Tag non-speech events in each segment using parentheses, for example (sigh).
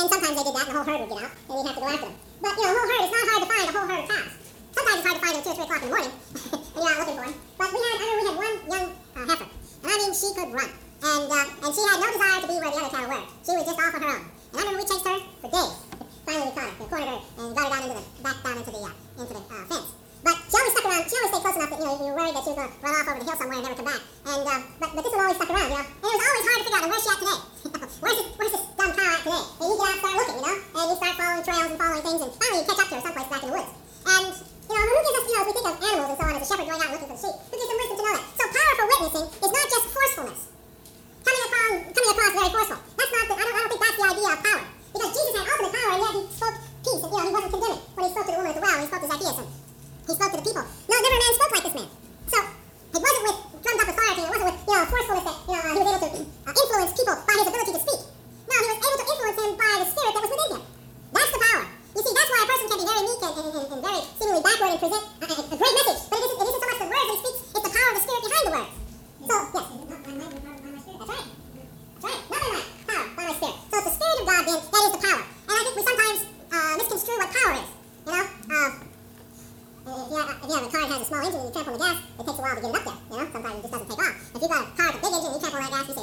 And sometimes they did that and the whole herd would get out and you'd have to go after them. But, you know, a whole herd, it's not hard to find a whole herd of cows. Sometimes it's hard to find them at 2 or 3 o'clock in the morning, you cramp on the gas, it takes a while to get it up there. You know, sometimes it just doesn't take off. If you've got a car with a big engine, you trample on that gas, you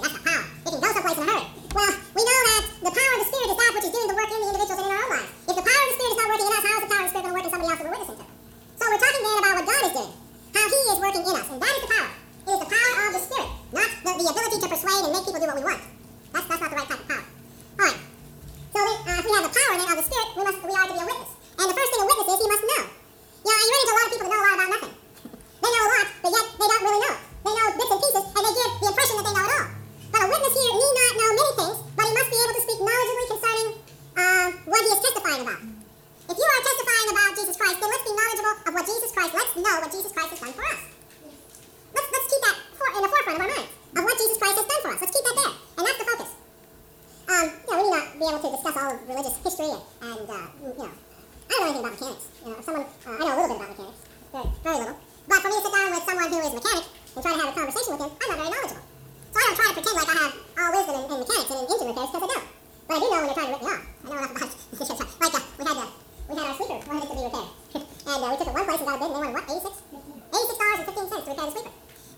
out of bed and they wanted what? 86 $86.15 to repair the sweeper.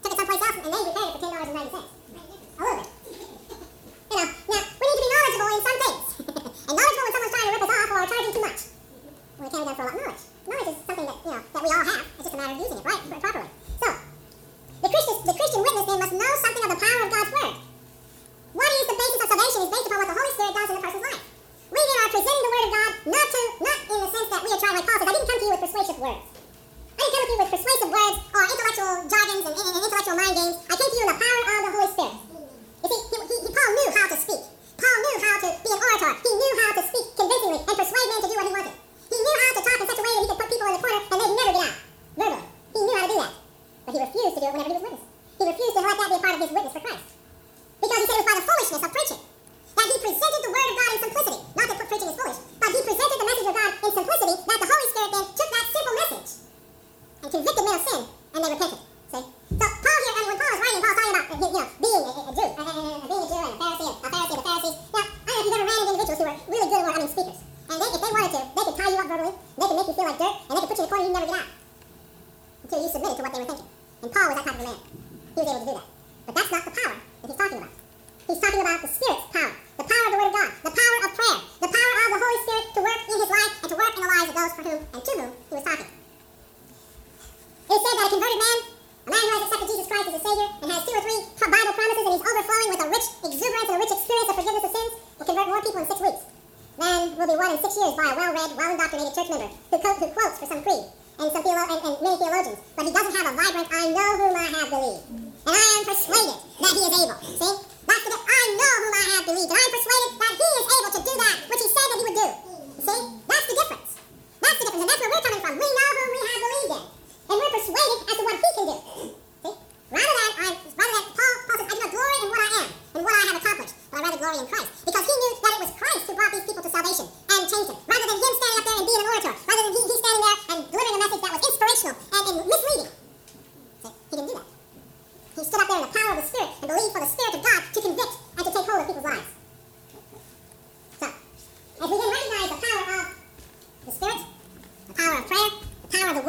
Took it someplace else and they repaired it for $10.90. feel like dirt, and they could put you in a corner you never get out. Until you submitted to what they were thinking. And Paul was that type of man. He was able to do that. But that's not the power that he's talking about. He's talking about the Spirit's power, the power of the Word of God, the power of prayer, the power of the Holy Spirit to work in his life and to work in the lives of those for whom and to whom he was talking. It is said that a converted man, a man who has accepted Jesus Christ as a Savior and has two or three Bible promises and he's overflowing with a rich exuberance and a rich experience of forgiveness of sins, will convert more people in six weeks will be won in six years by a well-read, well-indoctrinated church member who, co- who quotes for some creed and some theolo- and, and many theologians, but he doesn't have a vibrant, I know whom I have believed. And I am persuaded that he is able. See? That's the I know whom I have believed. And I am persuaded that he is able to do that which he said that he would do. See? That's the difference. That's the difference. And that's where we're coming from. We know whom we have believed in. And we're persuaded as to what he can do. Rather than, I, rather than Paul, Paul says, I do not glory in what I am and what I have accomplished, but I rather glory in Christ. Because he knew that it was Christ who brought these people to salvation and changed them. Rather than him standing up there and being an orator, rather than he, he standing there and delivering a message that was inspirational and, and misleading. He didn't do that. He stood up there in the power of the Spirit and believed for the Spirit of God to convict and to take hold of people's lives. So, as we then recognize the power of the Spirit, the power of prayer, the power of the Word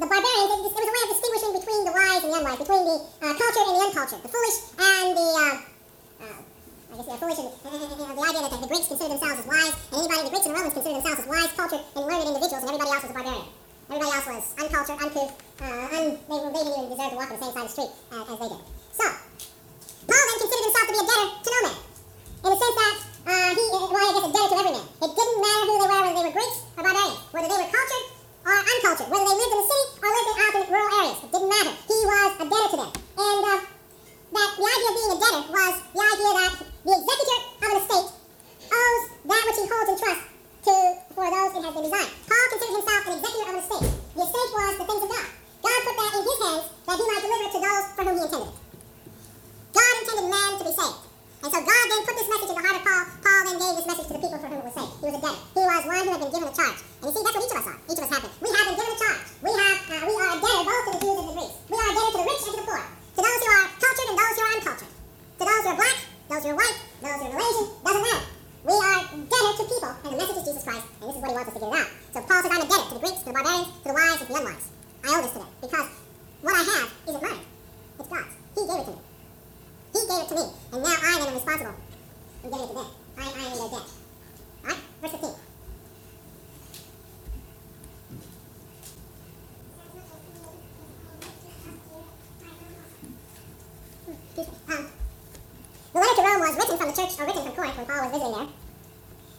the barbarians, it, was a way of distinguishing between the wise and the unwise, between the uh, cultured and the uncultured, the foolish and the, uh, uh, I guess the foolish and (laughs) the, the idea that the, Greeks considered themselves as wise, and anybody, the Greeks and the Romans considered themselves as wise, cultured, and learned individuals, and everybody else was a barbarian. Everybody else was uncultured, uncouth, uh, un, they, they didn't even deserve to walk on the same side of the street uh, as they did. So, Paul then considered himself to be a debtor to no man. In the sense that uh, he, well, I guess a debtor to every man. It didn't matter who they were, whether they were Greeks or barbarians, whether they were cultured or uncultured, whether they lived in the city or lived in in rural areas. It didn't matter. He was a debtor to them. And uh, that the idea of being a debtor was the idea that the executor of an estate owes that which he holds in trust to for those it has been designed. Paul considered himself an executor of an estate. The estate was the things of God. God put that in his hands that he might deliver it to those for whom he intended it. God intended man to be saved. And so God then put this message in the heart of Paul. Paul then gave this message to the people for whom it was saved. He was a debtor. He was one who had been given a charge. And you see, that's what each of us are. Each of us have been. We have been given a charge. We have, uh, we are a debtor both to the Jews and the Greeks. We are a debtor to the rich and to the poor. To those who are cultured and those who are uncultured. To those who are black, those who are white, those who are Malaysian, doesn't matter. We are debtor to people, and the message is Jesus Christ, and this is what he wants us to get it out. So Paul says, I'm a debtor to the Greeks, to the barbarians, to the wise, and to the unwise. I owe this to them, because what I have isn't mine. It's God's. He gave it to me. He gave it to me, and now I then am responsible for giving it to them. I, I am in their debt. Alright? Verse 15. Um, the letter to Rome was written from the church originated from Corinth when Paul was visiting there.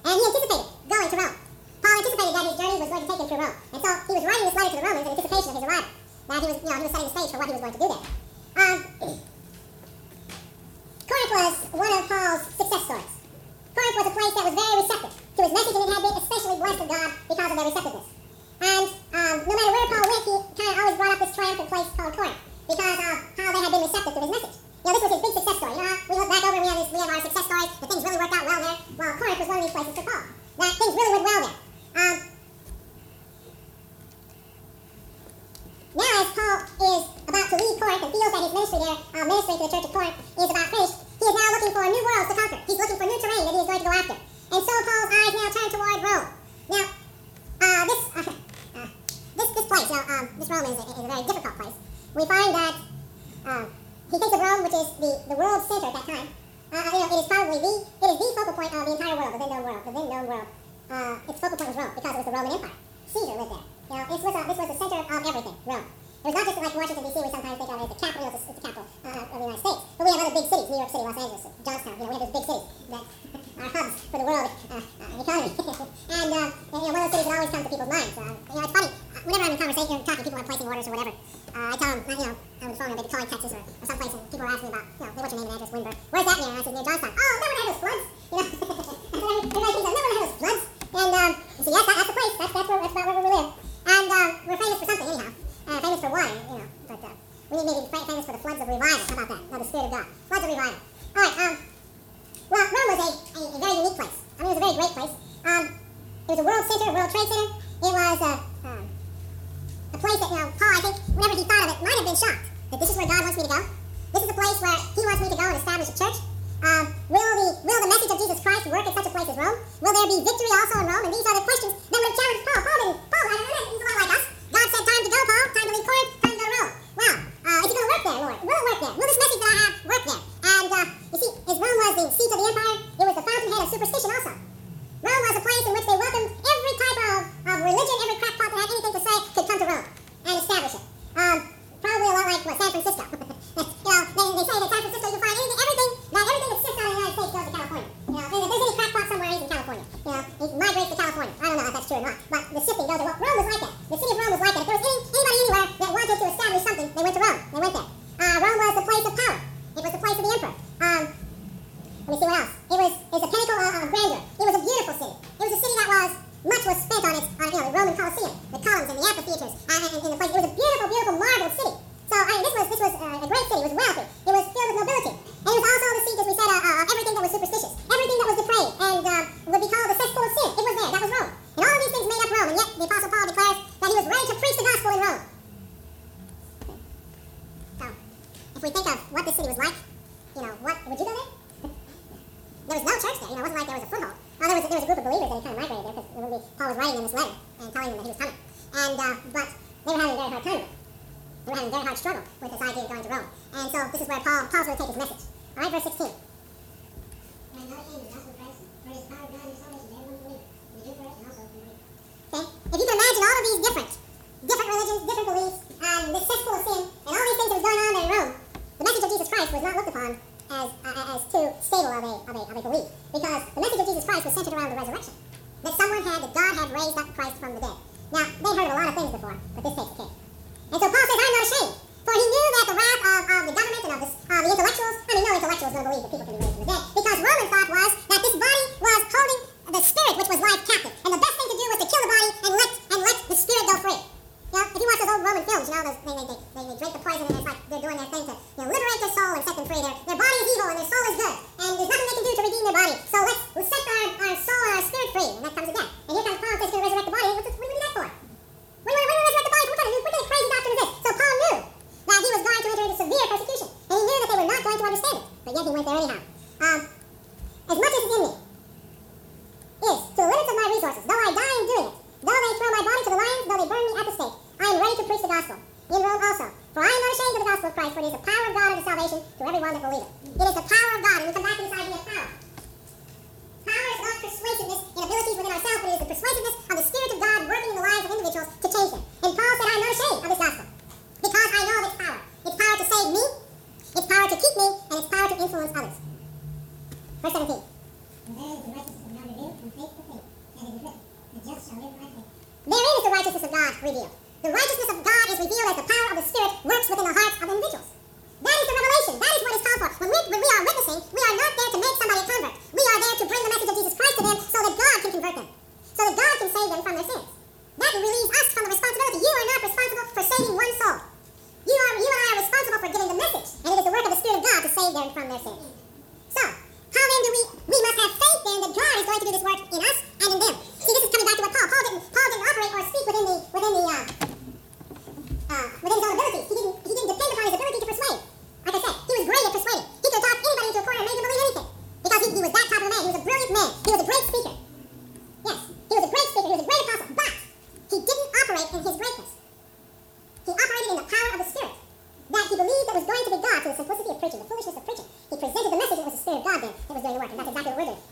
And he anticipated going to Rome. Paul anticipated that his journey was going to take him through Rome. And so he was writing this letter to the Romans in anticipation of his arrival. That he was, you know, he was setting the stage for what he was going to do there. Um, Corinth was one of Paul's success stories. Corinth was a place that was very receptive to his message, and it had been especially blessed of God because of their receptiveness. And um, no matter where Paul went, he kind of always brought up this triumphant place called Corinth because of how they had been receptive to his message. You know, this was his big success story. You know how we look back over and we have, this, we have our success stories, that things really worked out well there. Well, Corinth was one of these places for Paul. That things really went well there. Um, now, as Paul is about to leave Corinth and feels that his ministry there, uh, ministering to the church of Corinth, is about finished, he is now looking for new worlds to conquer. He's looking for new terrain that he is going to go after. And so Paul's eyes now turn toward Rome. Now, uh, this, uh, uh, this, this place, you know, um, this Rome is a, is a very difficult place. We find that uh, he thinks of Rome, which is the, the world center at that time. Uh, you know, it is probably the it is the focal point of the entire world, the then known world, the then known world. Uh, its focal point was Rome because it was the Roman Empire. Caesar lived there. You know, this was a, this was the center of everything. Rome. It was not just like Washington D.C. We sometimes think of it as the capital. It's, the capital uh, of the United States. But we have other big cities: New York City, Los Angeles, Johnstown. You know, we have those big cities that (laughs) are hubs for the world uh, uh, economy. and, uh, you know, one of those cities that always comes to people's minds. Uh, you know, it's funny. Whenever I'm in conversation, talking to people about placing orders or whatever, uh, I tell them, you know, on the phone, or maybe calling Texas or, or someplace, and people are asking me about, you know, hey, what's your name and address, Windber? Where's that near? I said, near Johnstown. Oh, never had those floods. You know, everybody thinks I've never had those floods. And um, said, yes, that, that's the place. That's, that's, where, that's about where we live. And um, we're famous for something, anyhow. Uh, famous for water, you know. But uh, we need maybe fa- famous for the floods of revival. How about that? No, the Spirit of God. Floods of revival. All right. Um, well, Rome was a, a, a very unique place. I mean, it was a very great place. Um, it was a world center, world trade center. It was a, um, a place that, you know, Paul, I think, whenever he thought of it, might have been shocked that this is where God wants me to go. This is a place where he wants me to go and establish a church. Um, will, the, will the message of Jesus Christ work in such a place as Rome? Will there be victory also in Rome? And these are the questions that would have challenged Paul. Paul didn't, Paul, I don't know, he's a lot like us. God said, time to go, Paul, time to leave Corinth, time to go to Rome. Well, uh, is it going to work there, Lord? Will it work there? Will this message that I have work there? And, uh, you see, as Rome was the seat of the empire, it was the fountainhead of superstition also. Rome was a place in which they welcomed every type of, of religion, every crackpot that had anything to say could come to Rome and establish it. Um, probably a lot like what, San Francisco. you know, they, they say that San Francisco you can find anything, everything, that everything that sits out in the United States goes to California. You know, and if there's any crackpot somewhere, he's in California. You know, he migrates to California. I don't know if that's true or not, but the shifting goes to well, Rome was like that. The city of Rome was like that. If there was any, anybody anywhere that wanted to establish something, they went to Rome. They went there. Uh, Rome was the place of power. It was the place of the emperor. Um, let me see what else. It was, it was a pinnacle of, of grandeur. It was a beautiful city. It was a city that was much was spent on its, on, you know, the Roman Colosseum, the columns and the amphitheaters, uh, and, and, and the place. It was a beautiful, beautiful marble city. So I mean, this was this was uh, a great city. It was wealthy. It was filled with nobility, and it was also the seat, as we said, uh, uh, of everything that was superstitious, everything that was depraved, and uh, would be called the cesspool of sin. It was there. That was Rome, and all of these things made up Rome. And yet, the Apostle Paul declares that he was ready to preach the gospel in Rome. So, if we think of what this city was like, you know, what would you go there? there was no church there. You know, it wasn't like there was a foothold. Well, there was a, there was a group of believers that had kind of migrated there because Paul was writing them this letter and telling them that he was coming. And uh, but they were having a very hard time with it. They were having a very hard struggle with this idea of going to Rome. And so this is where Paul Paul's going to take his message. All right, verse 16. Okay? If you can imagine all of these different, different religions, different beliefs, and this cesspool of sin, and all these things that was going on in Rome, the message of Jesus Christ was not looked upon as, uh, as too stable of a, of, a, of a belief. Because the message of Jesus Christ was centered around the resurrection. That someone had, that God had raised up Christ from the dead. Now, they heard of a lot of things before, but this takes the cake. And so Paul says, I'm not ashamed. For he knew that the wrath of, of the government and of the, uh, the intellectuals, I mean, no intellectual going to believe that people can be raised from the dead. Because Roman thought was that this body was holding the spirit, which was life, captive. And the best thing to do was to kill the body and let, and let the spirit go free. You know, if you watch those old Roman films, you know, those, they, they, they, they, drink the poison and it's like they're doing their thing to you know, liberate their soul and set them free. Their, their body is evil and their soul is good. And there's nothing they can do to redeem their body. So let's, let's set our, our soul and our spirit free. And that comes again. And here comes Paul says he's going to resurrect the body. What, what do we do that for? What do we, we resurrect the body? What kind, of, what kind of crazy doctrine is this? That he was going to enter into severe persecution. And he knew that they were not going to understand it. But yet he went there anyhow. Um, as much as is in me is, to the limits of my resources, though I die in doing it, though they throw my body to the lions, though they burn me at the stake, I am ready to preach the gospel. In Rome also. For I am not ashamed of the gospel of Christ, for it is the power of God unto salvation to everyone that believeth. It is the power of God, and we come back to this idea of. Power job. He was doing work, and that's exactly what we're doing.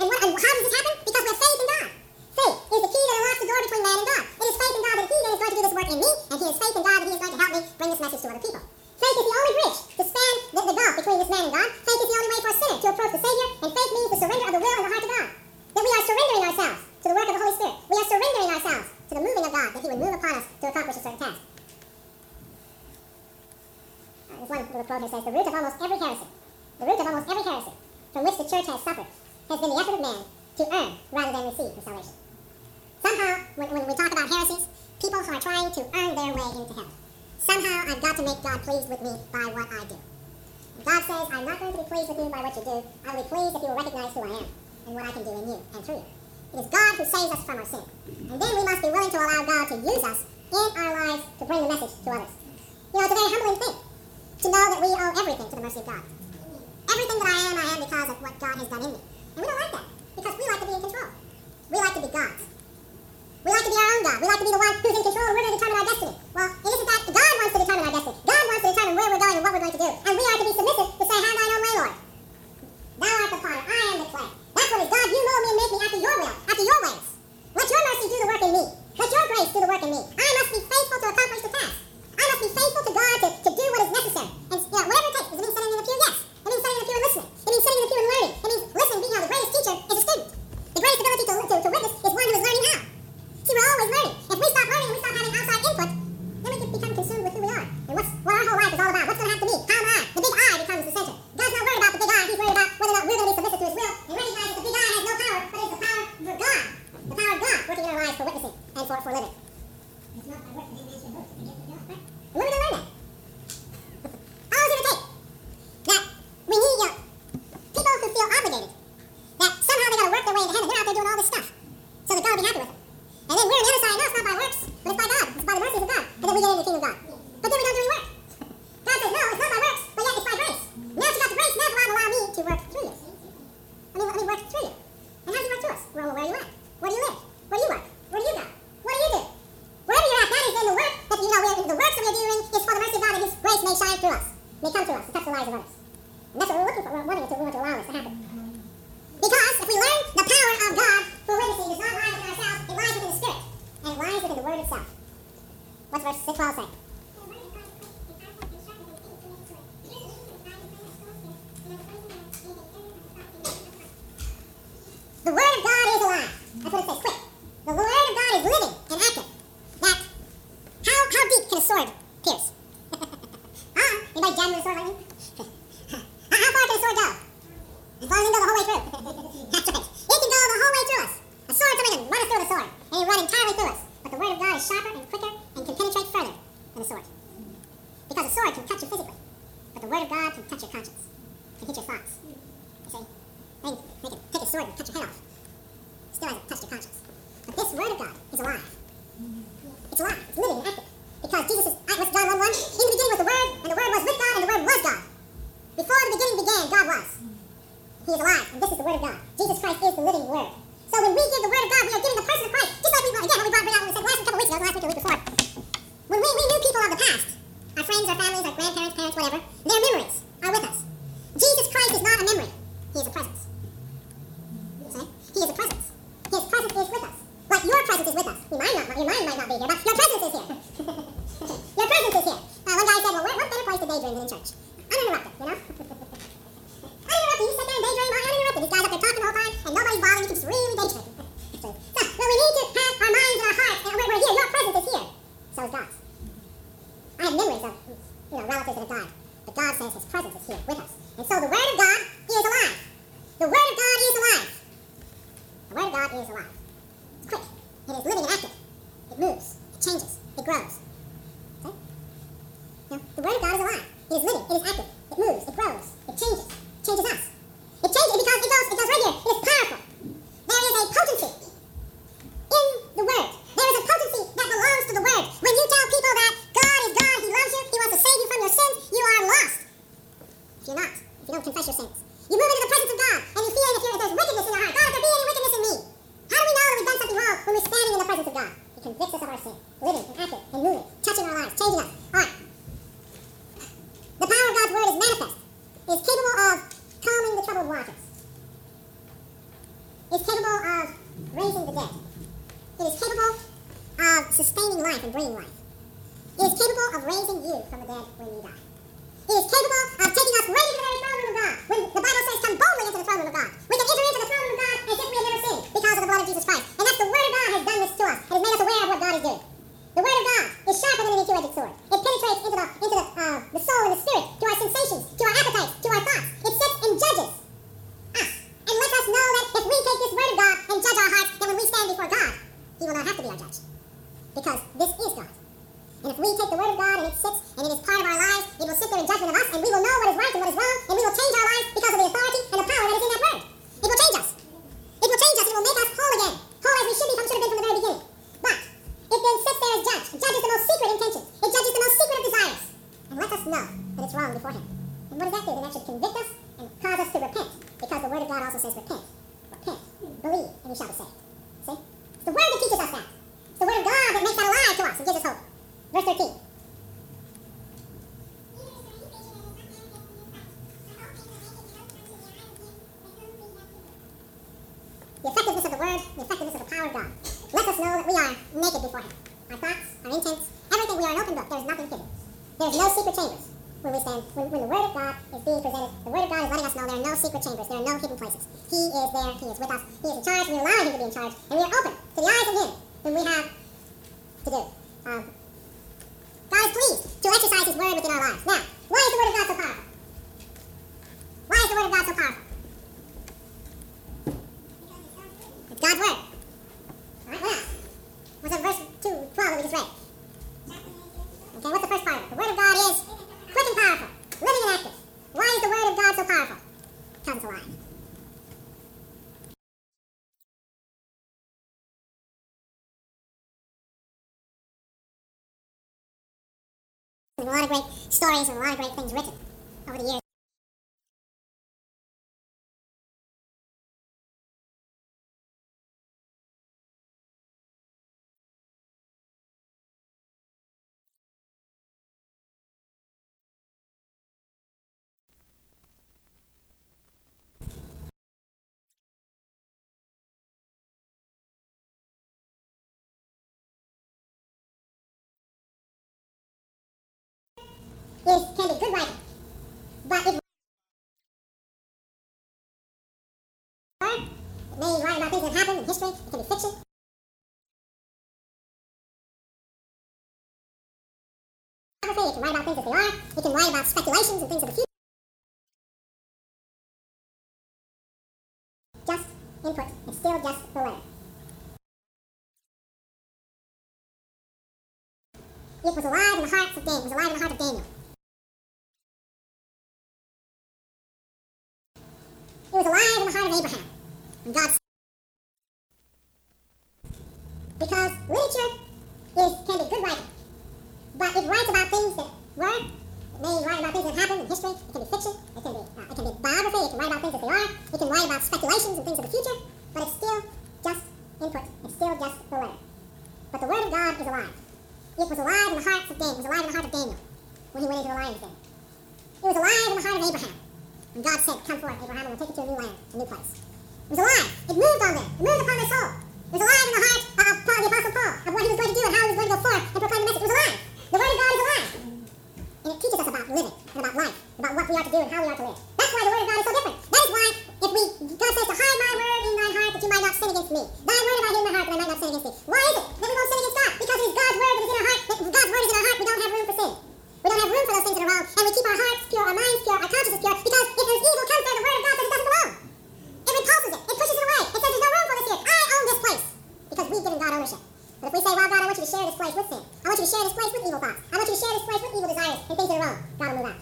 Yo capable of sustaining life and bringing life. It is capable of raising you from the dead when you die. It is capable of taking us right into the very throne room of God. When the Bible says, come boldly into the throne room of God. We can enter into the throne room of God as if we had never sinned because of the blood of Jesus Christ. And that's the Word of God has done this to us. It has made us aware of what God is doing. The Word of God is sharper than any two-edged sword. It penetrates into the into the uh, the soul and the spirit, to our sensations, to our appetites, to our thoughts. It sits and judges us and lets us know that if we take this Word of God and judge our hearts, then when we stand before God, He will not have to be our judge because this is God. And if we take the word of God and it sits and it is part of our lives, it will sit there in judgment of us and we will know what is right and what is wrong and we will change our lives because of the authority and the power that is in that word. It will change us. It will change us. It will make us whole again. Whole as we should be from, should have been from the very beginning. But it then sits there as judge. It judges the most secret intentions. It judges the most secret of desires and lets us know that it's wrong before Him. And what does that do? Then that should convict us and cause us to repent because the word of God also says repent. Repent. Believe and you shall be saved. See? It's the word that teaches us that. It's the word of God that makes that alive to us and gives us hope. Verse 13. The effectiveness of the word, the effectiveness of the power of God. Lets us know that we are naked before Him. Our thoughts, our intents, everything, we are an open book. There is nothing hidden. There is no secret chambers when we stand, when, when the word of God is being presented. The word of God is letting us know there are no secret chambers. There are no hidden places. He is there. He is with us. He is in charge. We allow Him to be in charge. And we are open to the eyes of Him when we have to do. Um, God is pleased to exercise His word within our lives. Now, why is the word of God so powerful? Why is the word of God so powerful? It's God's word. All right, what else? What's that verse 2, 12 that we just read? Okay, what's the first part of it? The word of God is quick and powerful, living and active. Why is the word of God so powerful? Because it's alive. There's a lot of great and a lot of great things written is can be good writing, but it it may write about things that happened in history. It can be fiction. It can write about things as they are. It can write about speculations and things of the future. Just input. It's still just the letter. It was alive in the hearts of Daniel. It was alive in the heart of Daniel. Heart of Abraham. Because literature is can be good writing. But it writes about things that were. It may write about things that happened in history. It can be fiction. It can be uh, it can be biography. It can write about things that they are. It can write about speculations and things of the future. But it's still just input. It's still just the letter. But the word of God is alive. It was alive in the hearts of Daniel. It was alive in the heart of Daniel when he went into the lion's den. It was alive in the heart of Abraham. And God said, Come forth, Abraham, and we'll take you to a new land, a new place. It was alive. It moved on them. It moved upon their soul. It was alive in the heart of the Apostle Paul, of what he was going to do and how he was going to go forth and proclaim the message. It was alive. The Word of God is alive. And it teaches us about living and about life, about what we are to do and how we are to live. That's why the Word of God is so different. That is why if we God says to hide my word in thine heart that you might not sin against me. Thy word have I hid in my heart that I might not sin against thee. Why is it that we won't sin against God? Because it is God's word that is in our heart. That God's word is in our heart. We don't have room for sin. We don't have room for those things that are wrong. And we keep our hearts pure, our minds pure, our consciences pure. Because if there's evil comes there, the word of God says it doesn't belong. It repulses it. It pushes it away. It says there's no room for this here. I own this evil thoughts. I want you to share this place with evil desires and things that are wrong. God will move out.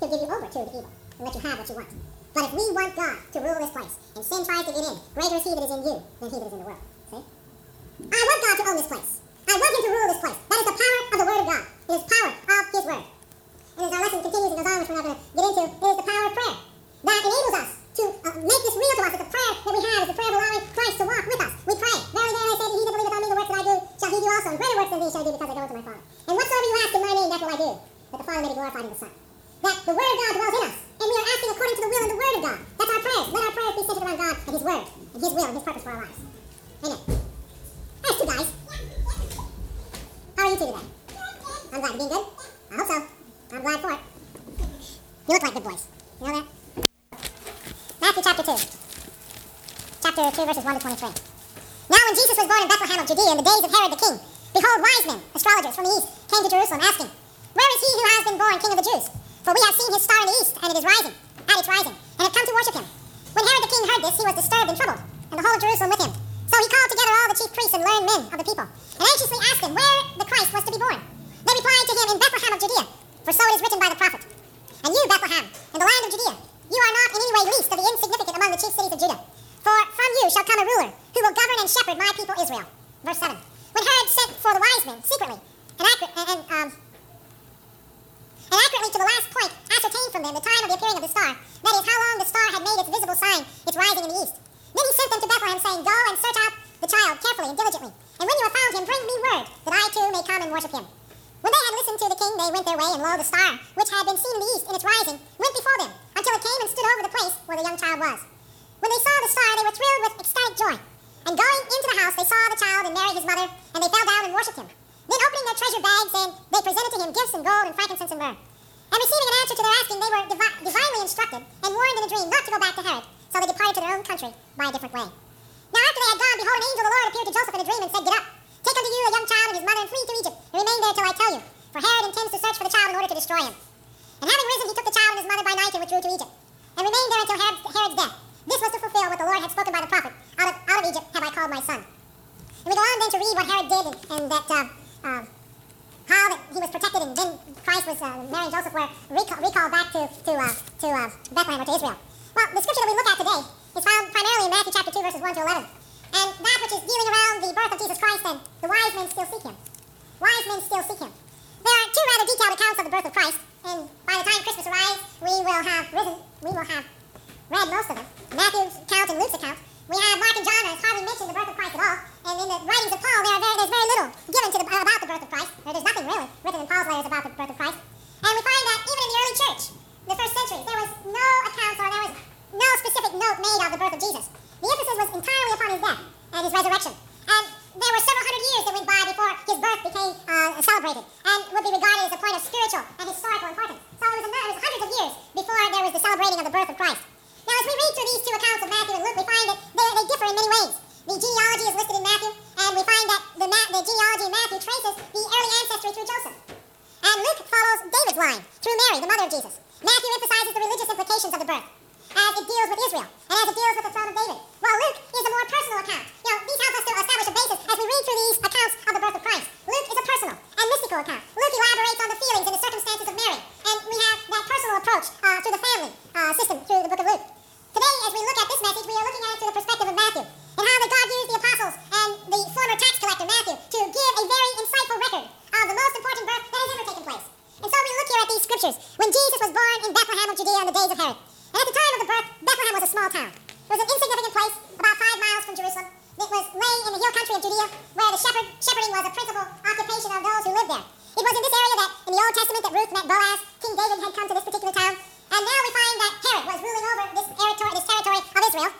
He'll give you over to the evil and let you have what you want. But if we want God to rule this place, and sin tries to get in, greater is he that is in you than he that is in the world. See? I want God to own this place. I want him to rule this place. That is the power of the word of God. It is power of his word. And as our lesson continues and goes on, which we're not going to get into, it is the power of prayer that enables us to uh, make this real to us. It's the prayer that we have is the prayer of allowing Christ to walk with us. We pray. Verily, verily, I say to he that believeth on me, the works that I do shall he do also, and greater works than these shall he do because I go unto my Father. And whatsoever you ask in my name, that will I do, that the Father may be glorified in the Son. That the Word of God dwells in us, and we are asking according to the will and the Word of God. That's our prayers. Let our prayers be centered around God and His Word, and His will and His purpose for our lives. Amen. There's two guys. How are you two today? I'm glad. You being good? I hope so. I'm glad for it. You look like good boys. You know that? Matthew chapter 2. Chapter 2, verses 1 to 23. Now when Jesus was born in Bethlehem of Judea in the days of Herod the king, behold, wise men, astrologers from the east, came to Jerusalem, asking, Where is he who has been born king of the Jews? For we have seen his star in the east, and it is rising, at its rising, and have come to worship him. When Herod the king heard this, he was disturbed and troubled, and the whole of Jerusalem with him. So he called together all the chief priests and learned men of the people, and anxiously asked them where the Christ was to be born. They replied to him, In Bethlehem of Judea, for so it is written by the prophet. And you, Bethlehem, in the land of Judea, you are not in any way least of the insignificant among the chief cities of Judah. For from you shall come a ruler who will govern and shepherd my people Israel. Verse 7. When Herod sent for the wise men secretly and, accurate, and, um, and accurately to the last point ascertained from them the time of the appearing of the star, that is, how long the star had made its visible sign, its rising in the east. Then he sent them to Bethlehem, saying, Go and search out the child carefully and diligently, and when you have found him, bring me word, that I too may come and worship him. When they had listened to the king, they went their way, and lo, the star, which had been seen in the east in its rising, went before them, until it came and stood over the place where the young child was. When they saw the star, they were thrilled with ecstatic joy. And going into the house, they saw the child and Mary his mother, and they fell down and worshipped him. Then opening their treasure bags, and they presented to him gifts and gold and frankincense and myrrh. And receiving an answer to their asking, they were divi- divinely instructed and warned in a dream not to go back to Herod. So they departed to their own country by a different way. Now after they had gone, behold, an angel of the Lord appeared to Joseph in a dream and said, Get up, take unto you a young child and his mother, and flee to Egypt, and remain there till I tell you. For Herod intends to search for the child in order to destroy him. And having risen, he took the child and his mother by night and withdrew to Egypt, and remained there until Herod, Herod's death. This was to fulfill what the Lord had spoken by the prophet, out of, out of Egypt have I called my son. And we go on then to read what Herod did, and, and that uh, uh, how that he was protected, and then Christ was, uh, Mary and Joseph were recall, recalled back to, to, uh, to uh, Bethlehem or to Israel. Well, the scripture that we look at today is found primarily in Matthew chapter 2, verses 1 to 11. And that which is dealing around the birth of Jesus Christ, and the wise men still seek him. Wise men still seek him. There are two rather detailed accounts of the birth of Christ, and by the time Christmas arrives, we will have risen, we will have read most of them. Matthew's account and Luke's account. We have Mark and John as hardly mentioned the birth of Christ at all, and in the writings of Paul, there very, there's very little given to the, about the birth of Christ. Or there's nothing really written in Paul's letters about the birth of Christ. And we find that even in the early church, the first century, there was no accounts or there was no specific note made of the birth of Jesus. The emphasis was entirely upon his death and his resurrection. And there were several hundred years that went by before his birth became uh, celebrated and would be regarded as a point of spiritual and historical importance. So it was, it was hundreds of years before there was the celebrating of the birth of Christ. Now, as we read through these two accounts of Matthew and Luke, we find that they, they differ in many ways. The genealogy is listed in Matthew, and we find that the, Ma- the genealogy in Matthew traces the early ancestry through Joseph. And Luke follows David's line through Mary, the mother of Jesus. Matthew emphasizes the religious implications of the birth, as it deals with Israel, and as it deals with the throne of David. While Luke is a more personal account. You know, these help us to establish a basis as we read through these accounts of the birth of Christ. Luke is a personal and mystical account. Luke elaborates on the feelings and the circumstances of Mary, and we have that personal approach uh, to the family uh, system through the book of Luke. Today, as we look at this message, we are looking at it through the perspective of Matthew, and how that God used the apostles and the former tax collector Matthew to give a very insightful record of the most important birth that has ever taken place. And so we look here at these scriptures when Jesus was born in Bethlehem of Judea in the days of Herod. And at the time of the birth, Bethlehem was a small town. It was an insignificant place about five miles from Jerusalem. It was lay in the hill country of Judea, where the shepherd, shepherding was a principal occupation of those who lived there. It was in this area that, in the Old Testament, that Ruth met Boaz. King David had come to this particular town. And now we find that Herod was ruling over this territory, this territory of Israel.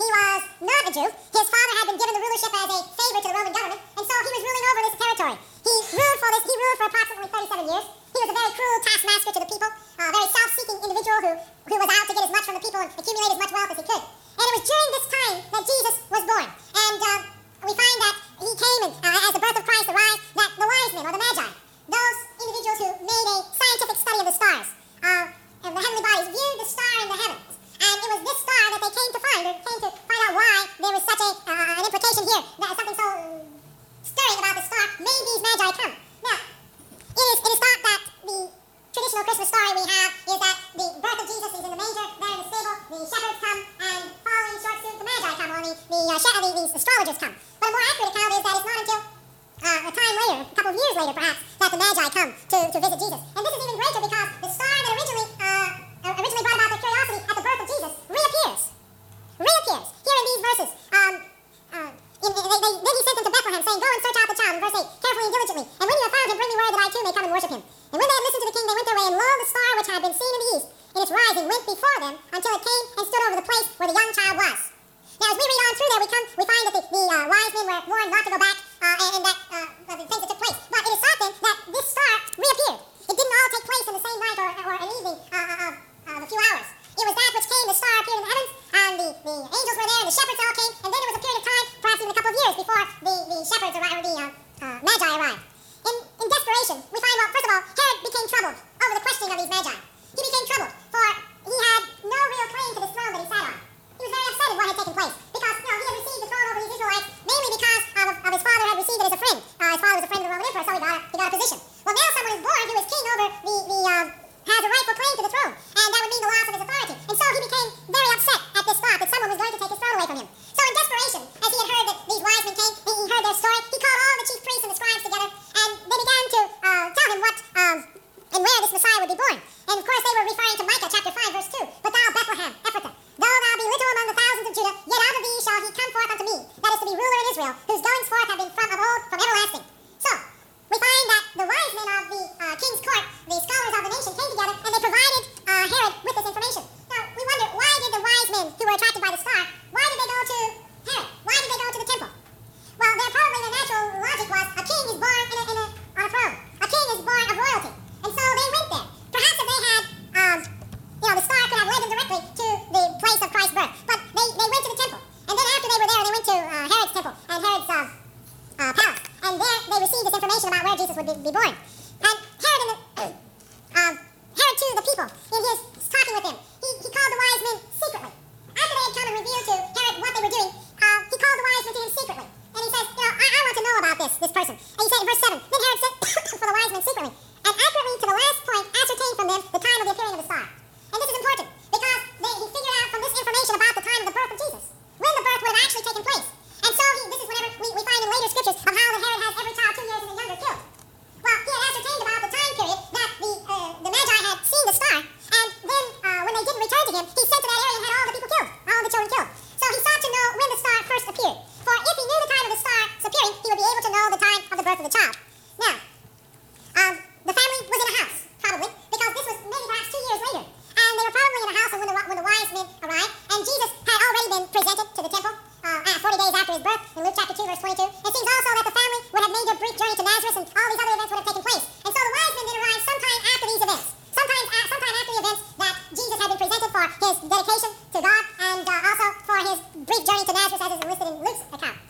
He was not a Jew. His father had been given the rulership as a favor to the Roman government, and so he was ruling over this territory. He ruled for this. He ruled for approximately 37 years. He was a very cruel taskmaster to the people, a very self-seeking individual who, who was out to get as much from the people and accumulate as much wealth as he could. And it was during this time that Jesus was born. angels were there, and the shepherds all came Born. Elizabeth listed Luke's account.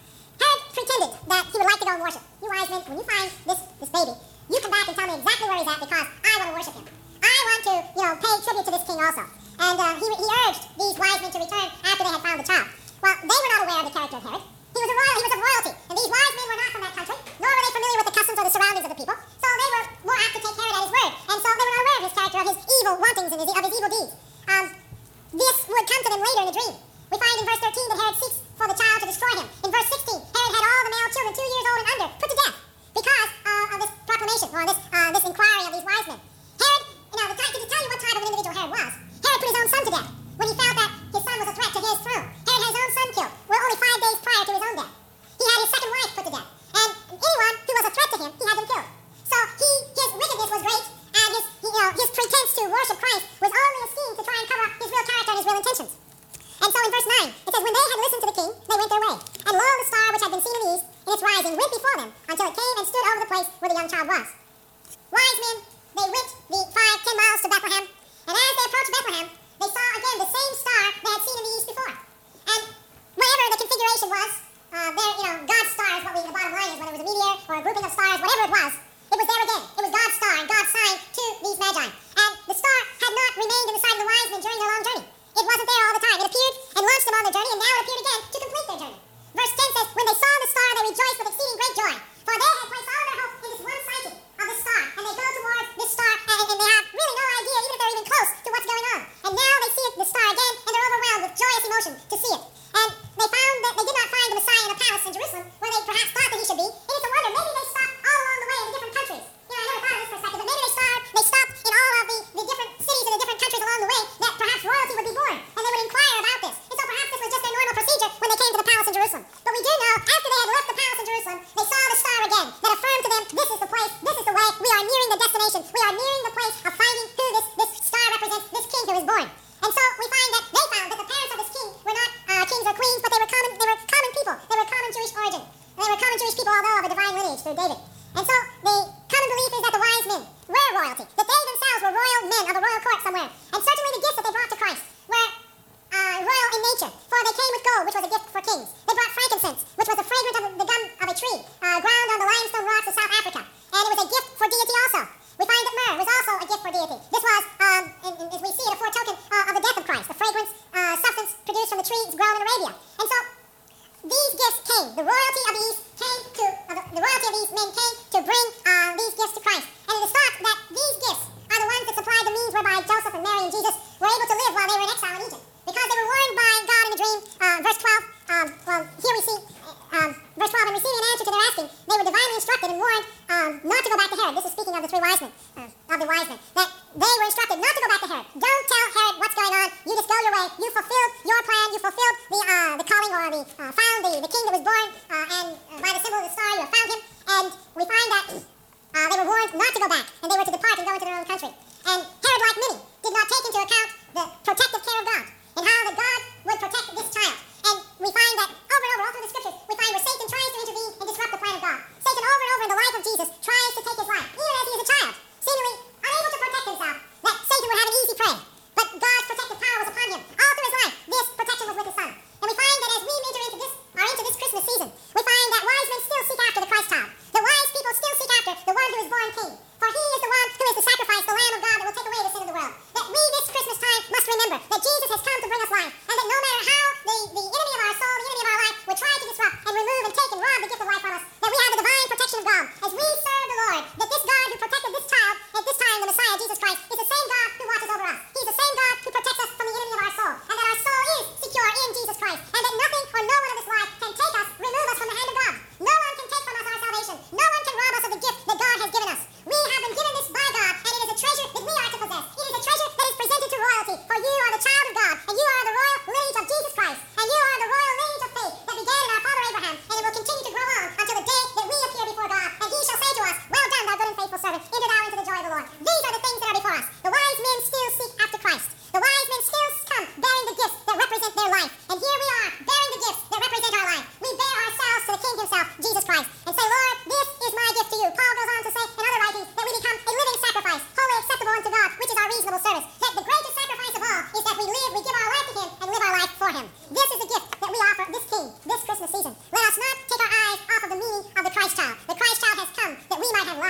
Whatever it was.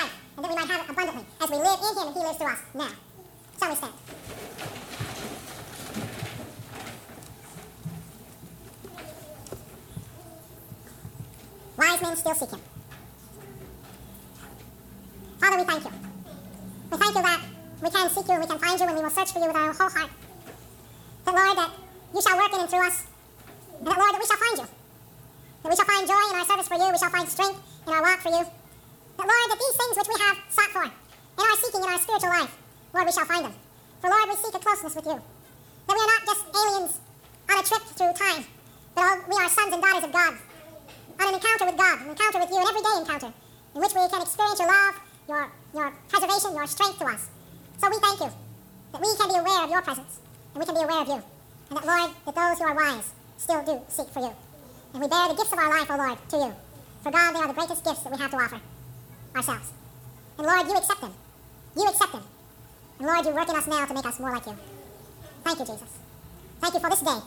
life, and that we might have it abundantly as we live in him and he lives through us now. Shall we stand? Wise men still seek him. Father, we thank you. We thank you that we can seek you and we can find you and we will search for you with our whole heart. That, Lord, that you shall work in and through us. And that, Lord, that we shall find you. That we shall find joy in our service for you. We shall find strength in our walk for you. But Lord, that these things which we have sought for, in our seeking in our spiritual life, Lord, we shall find them. For Lord, we seek a closeness with you. That we are not just aliens on a trip through time, but we are sons and daughters of God. On an encounter with God, an encounter with you, an everyday encounter, in which we can experience your love, your, your preservation, your strength to us. So we thank you that we can be aware of your presence, and we can be aware of you. And that, Lord, that those who are wise still do seek for you. And we bear the gifts of our life, O oh Lord, to you. For God, they are the greatest gifts that we have to offer ourselves. And Lord, you accept them. You accept them. And Lord, you work in us now to make us more like you. Thank you, Jesus. Thank you for this day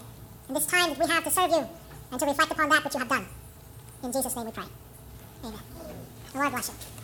and this time that we have to serve you and to reflect upon that which you have done. In Jesus' name we pray. Amen. The Lord bless you.